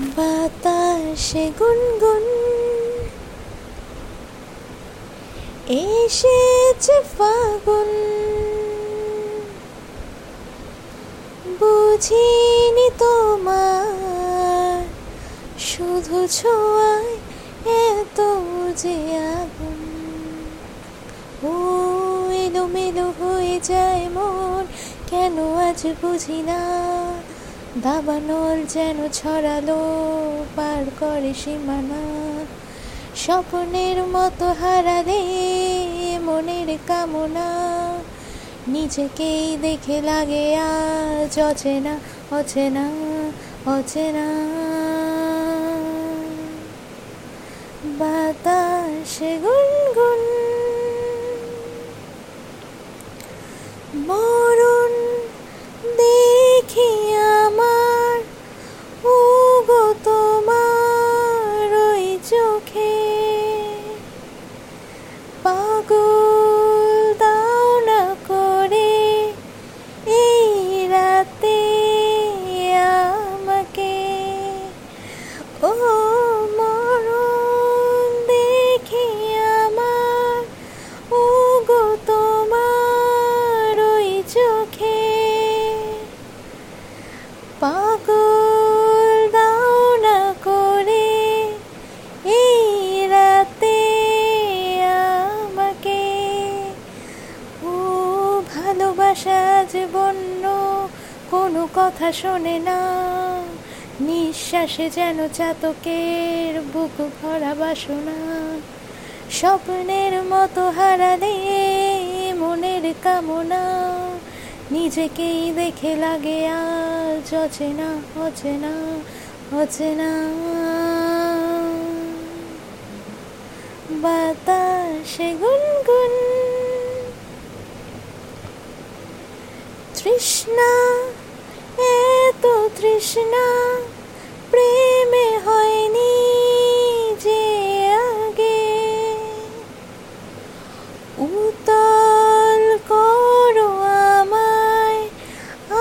বাতাসে গুনগুন। এসেছে ফাগুন। বুঝিনি তোমার শুধু ছোঁয়ায় এত যে আগুন। ও এলোমেলো হয়ে যায় মন, কেন আজ বুঝি না? দাবানল যেন ছড়ালো, পার করে সীমানা। স্বপ্নের মতো হারালে মনের কামনা। নিজেকেই দেখে লাগে আজ অচেনা অচেনা অচেনা। বাতাসে গুনগুন ও মরণ দেখি আমার ও গো তোমার ওই চোখে। পাগল দাও না করে এই রাতে আমাকে। ও ভালোবাসা আজ বন্য কোনো কথা শোনে না। নিঃশ্বাসে যেন চাতকের বুক ভরা বাসনা, স্বপ্নের মতো হারালে মনের কামনা, নিজেকেই দেখে লাগে আজ অচেনা অচেনা অচেনা। বাতাসে গুনগুন, তৃষ্ণা তৃষ্ণা প্রেমে হয়নি যে আগে। উতল করো আমায়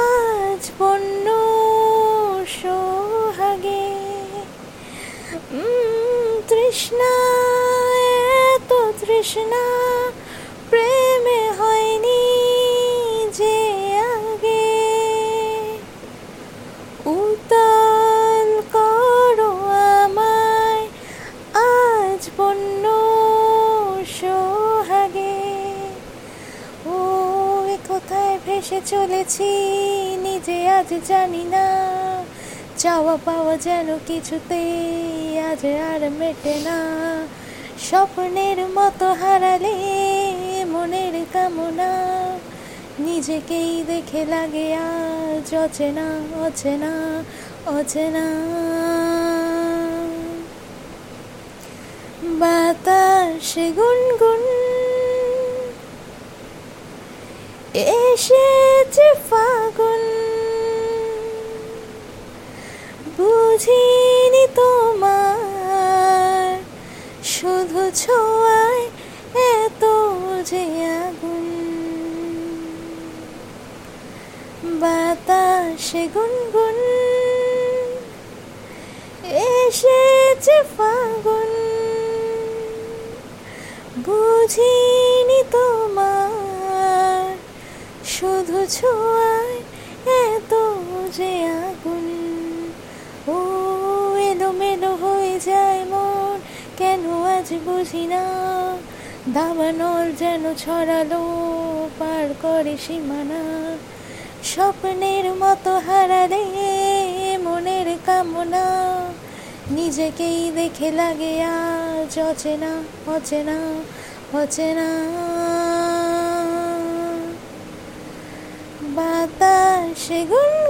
আজ বন্য সোহাগে। তৃষ্ণা এত তৃষ্ণা ভেসে চলেছি, নিজে আজ জানি না। চাওয়া পাওয়া যেন কিছুতেই আজ আর মেটে না। স্বপ্নের মতো হারালে মনের কামনা, নিজেকেই দেখে লাগে আজ অচেনা অচেনা অচেনা। বাতাসে গুনগুন এসেছে ফাগুন। বুঝিনি তোমার শুধু ছোঁয়ায় এত যে আগুন। বাতাসে গুনগুন এসেছে ফাগুন। বুঝিনি ছোঁয়ায় এত যে আগুন। ও এলোমেলো হয়ে যায় মন, কেন আজ বুঝি না? দাবানল যেন ছড়ালো, পার করে সীমানা। স্বপ্নের মতো হারালে মনের কামনা, নিজেকেই দেখে লাগে আজ অচেনা অচেনা অচেনা। বাতাসে গুন